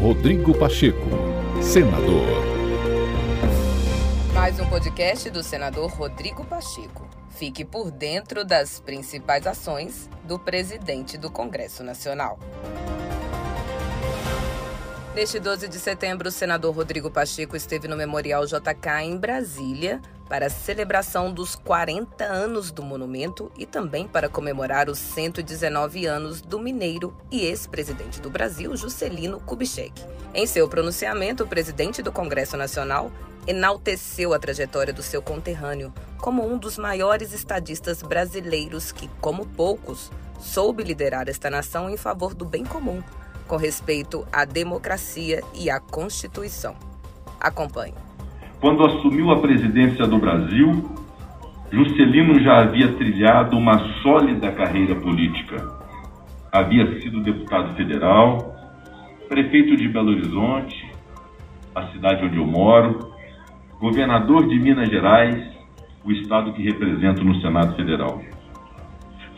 Rodrigo Pacheco, senador. Mais um podcast do senador Rodrigo Pacheco. Fique por dentro das principais ações do presidente do Congresso Nacional. Neste 12 de setembro, o senador Rodrigo Pacheco esteve no Memorial JK em Brasília para a celebração dos 40 anos do monumento e também para comemorar os 119 anos do mineiro e ex-presidente do Brasil, Juscelino Kubitschek. Em seu pronunciamento, o presidente do Congresso Nacional enalteceu a trajetória do seu conterrâneo como um dos maiores estadistas brasileiros que, como poucos, soube liderar esta nação em favor do bem comum com respeito à democracia e à Constituição. Acompanhe. Quando assumiu a presidência do Brasil, Juscelino já havia trilhado uma sólida carreira política. Havia sido deputado federal, prefeito de Belo Horizonte, a cidade onde eu moro, governador de Minas Gerais, o estado que represento no Senado Federal.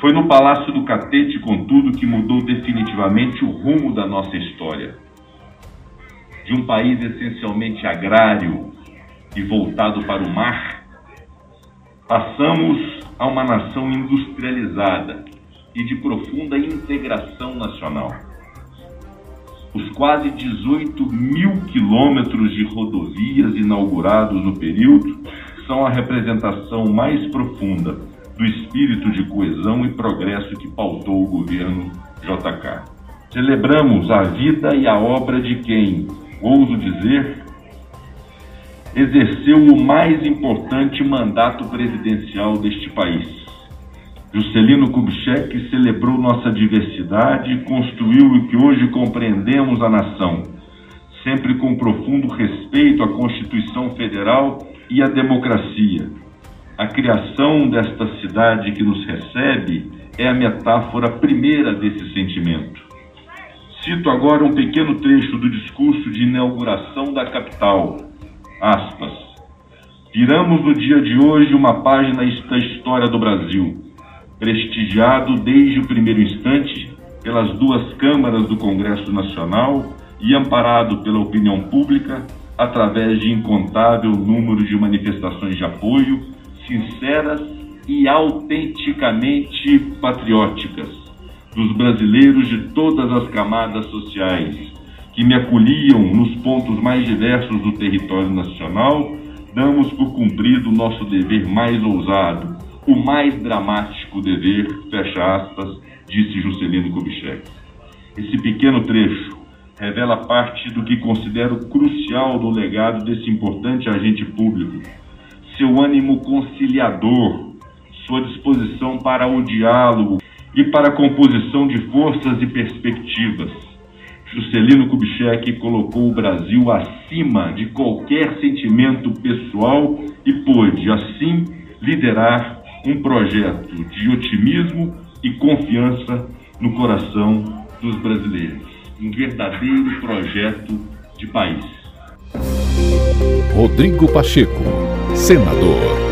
Foi no Palácio do Catete, contudo, que mudou definitivamente o rumo da nossa história. De um país essencialmente agrário e voltado para o mar, passamos a uma nação industrializada e de profunda integração nacional. Os quase 18 mil quilômetros de rodovias inaugurados no período são a representação mais profunda do espírito de coesão e progresso que pautou o governo JK. Celebramos a vida e a obra de quem, ouso dizer, exerceu o mais importante mandato presidencial deste país. Juscelino Kubitschek celebrou nossa diversidade e construiu o que hoje compreendemos a nação, sempre com profundo respeito à Constituição Federal e à democracia a criação desta cidade que nos recebe é a metáfora primeira desse sentimento. Cito agora um pequeno trecho do discurso de inauguração da capital. Aspas. Viramos no dia de hoje uma página da história do Brasil, prestigiado desde o primeiro instante pelas duas câmaras do Congresso Nacional e amparado pela opinião pública através de incontável número de manifestações de apoio sinceras e autenticamente patrióticas dos brasileiros de todas as camadas sociais que me acolhiam nos pontos mais diversos do território nacional, damos por cumprido nosso dever mais ousado, o mais dramático dever, fecha aspas, disse Juscelino Kubitschek. Esse pequeno trecho revela parte do que considero crucial no legado desse importante agente público, seu ânimo conciliador, sua disposição para o diálogo e para a composição de forças e perspectivas. Juscelino Kubitschek colocou o Brasil acima de qualquer sentimento pessoal e pôde, assim, liderar um projeto de otimismo e confiança no coração dos brasileiros. Um verdadeiro projeto de país. Rodrigo Pacheco senador.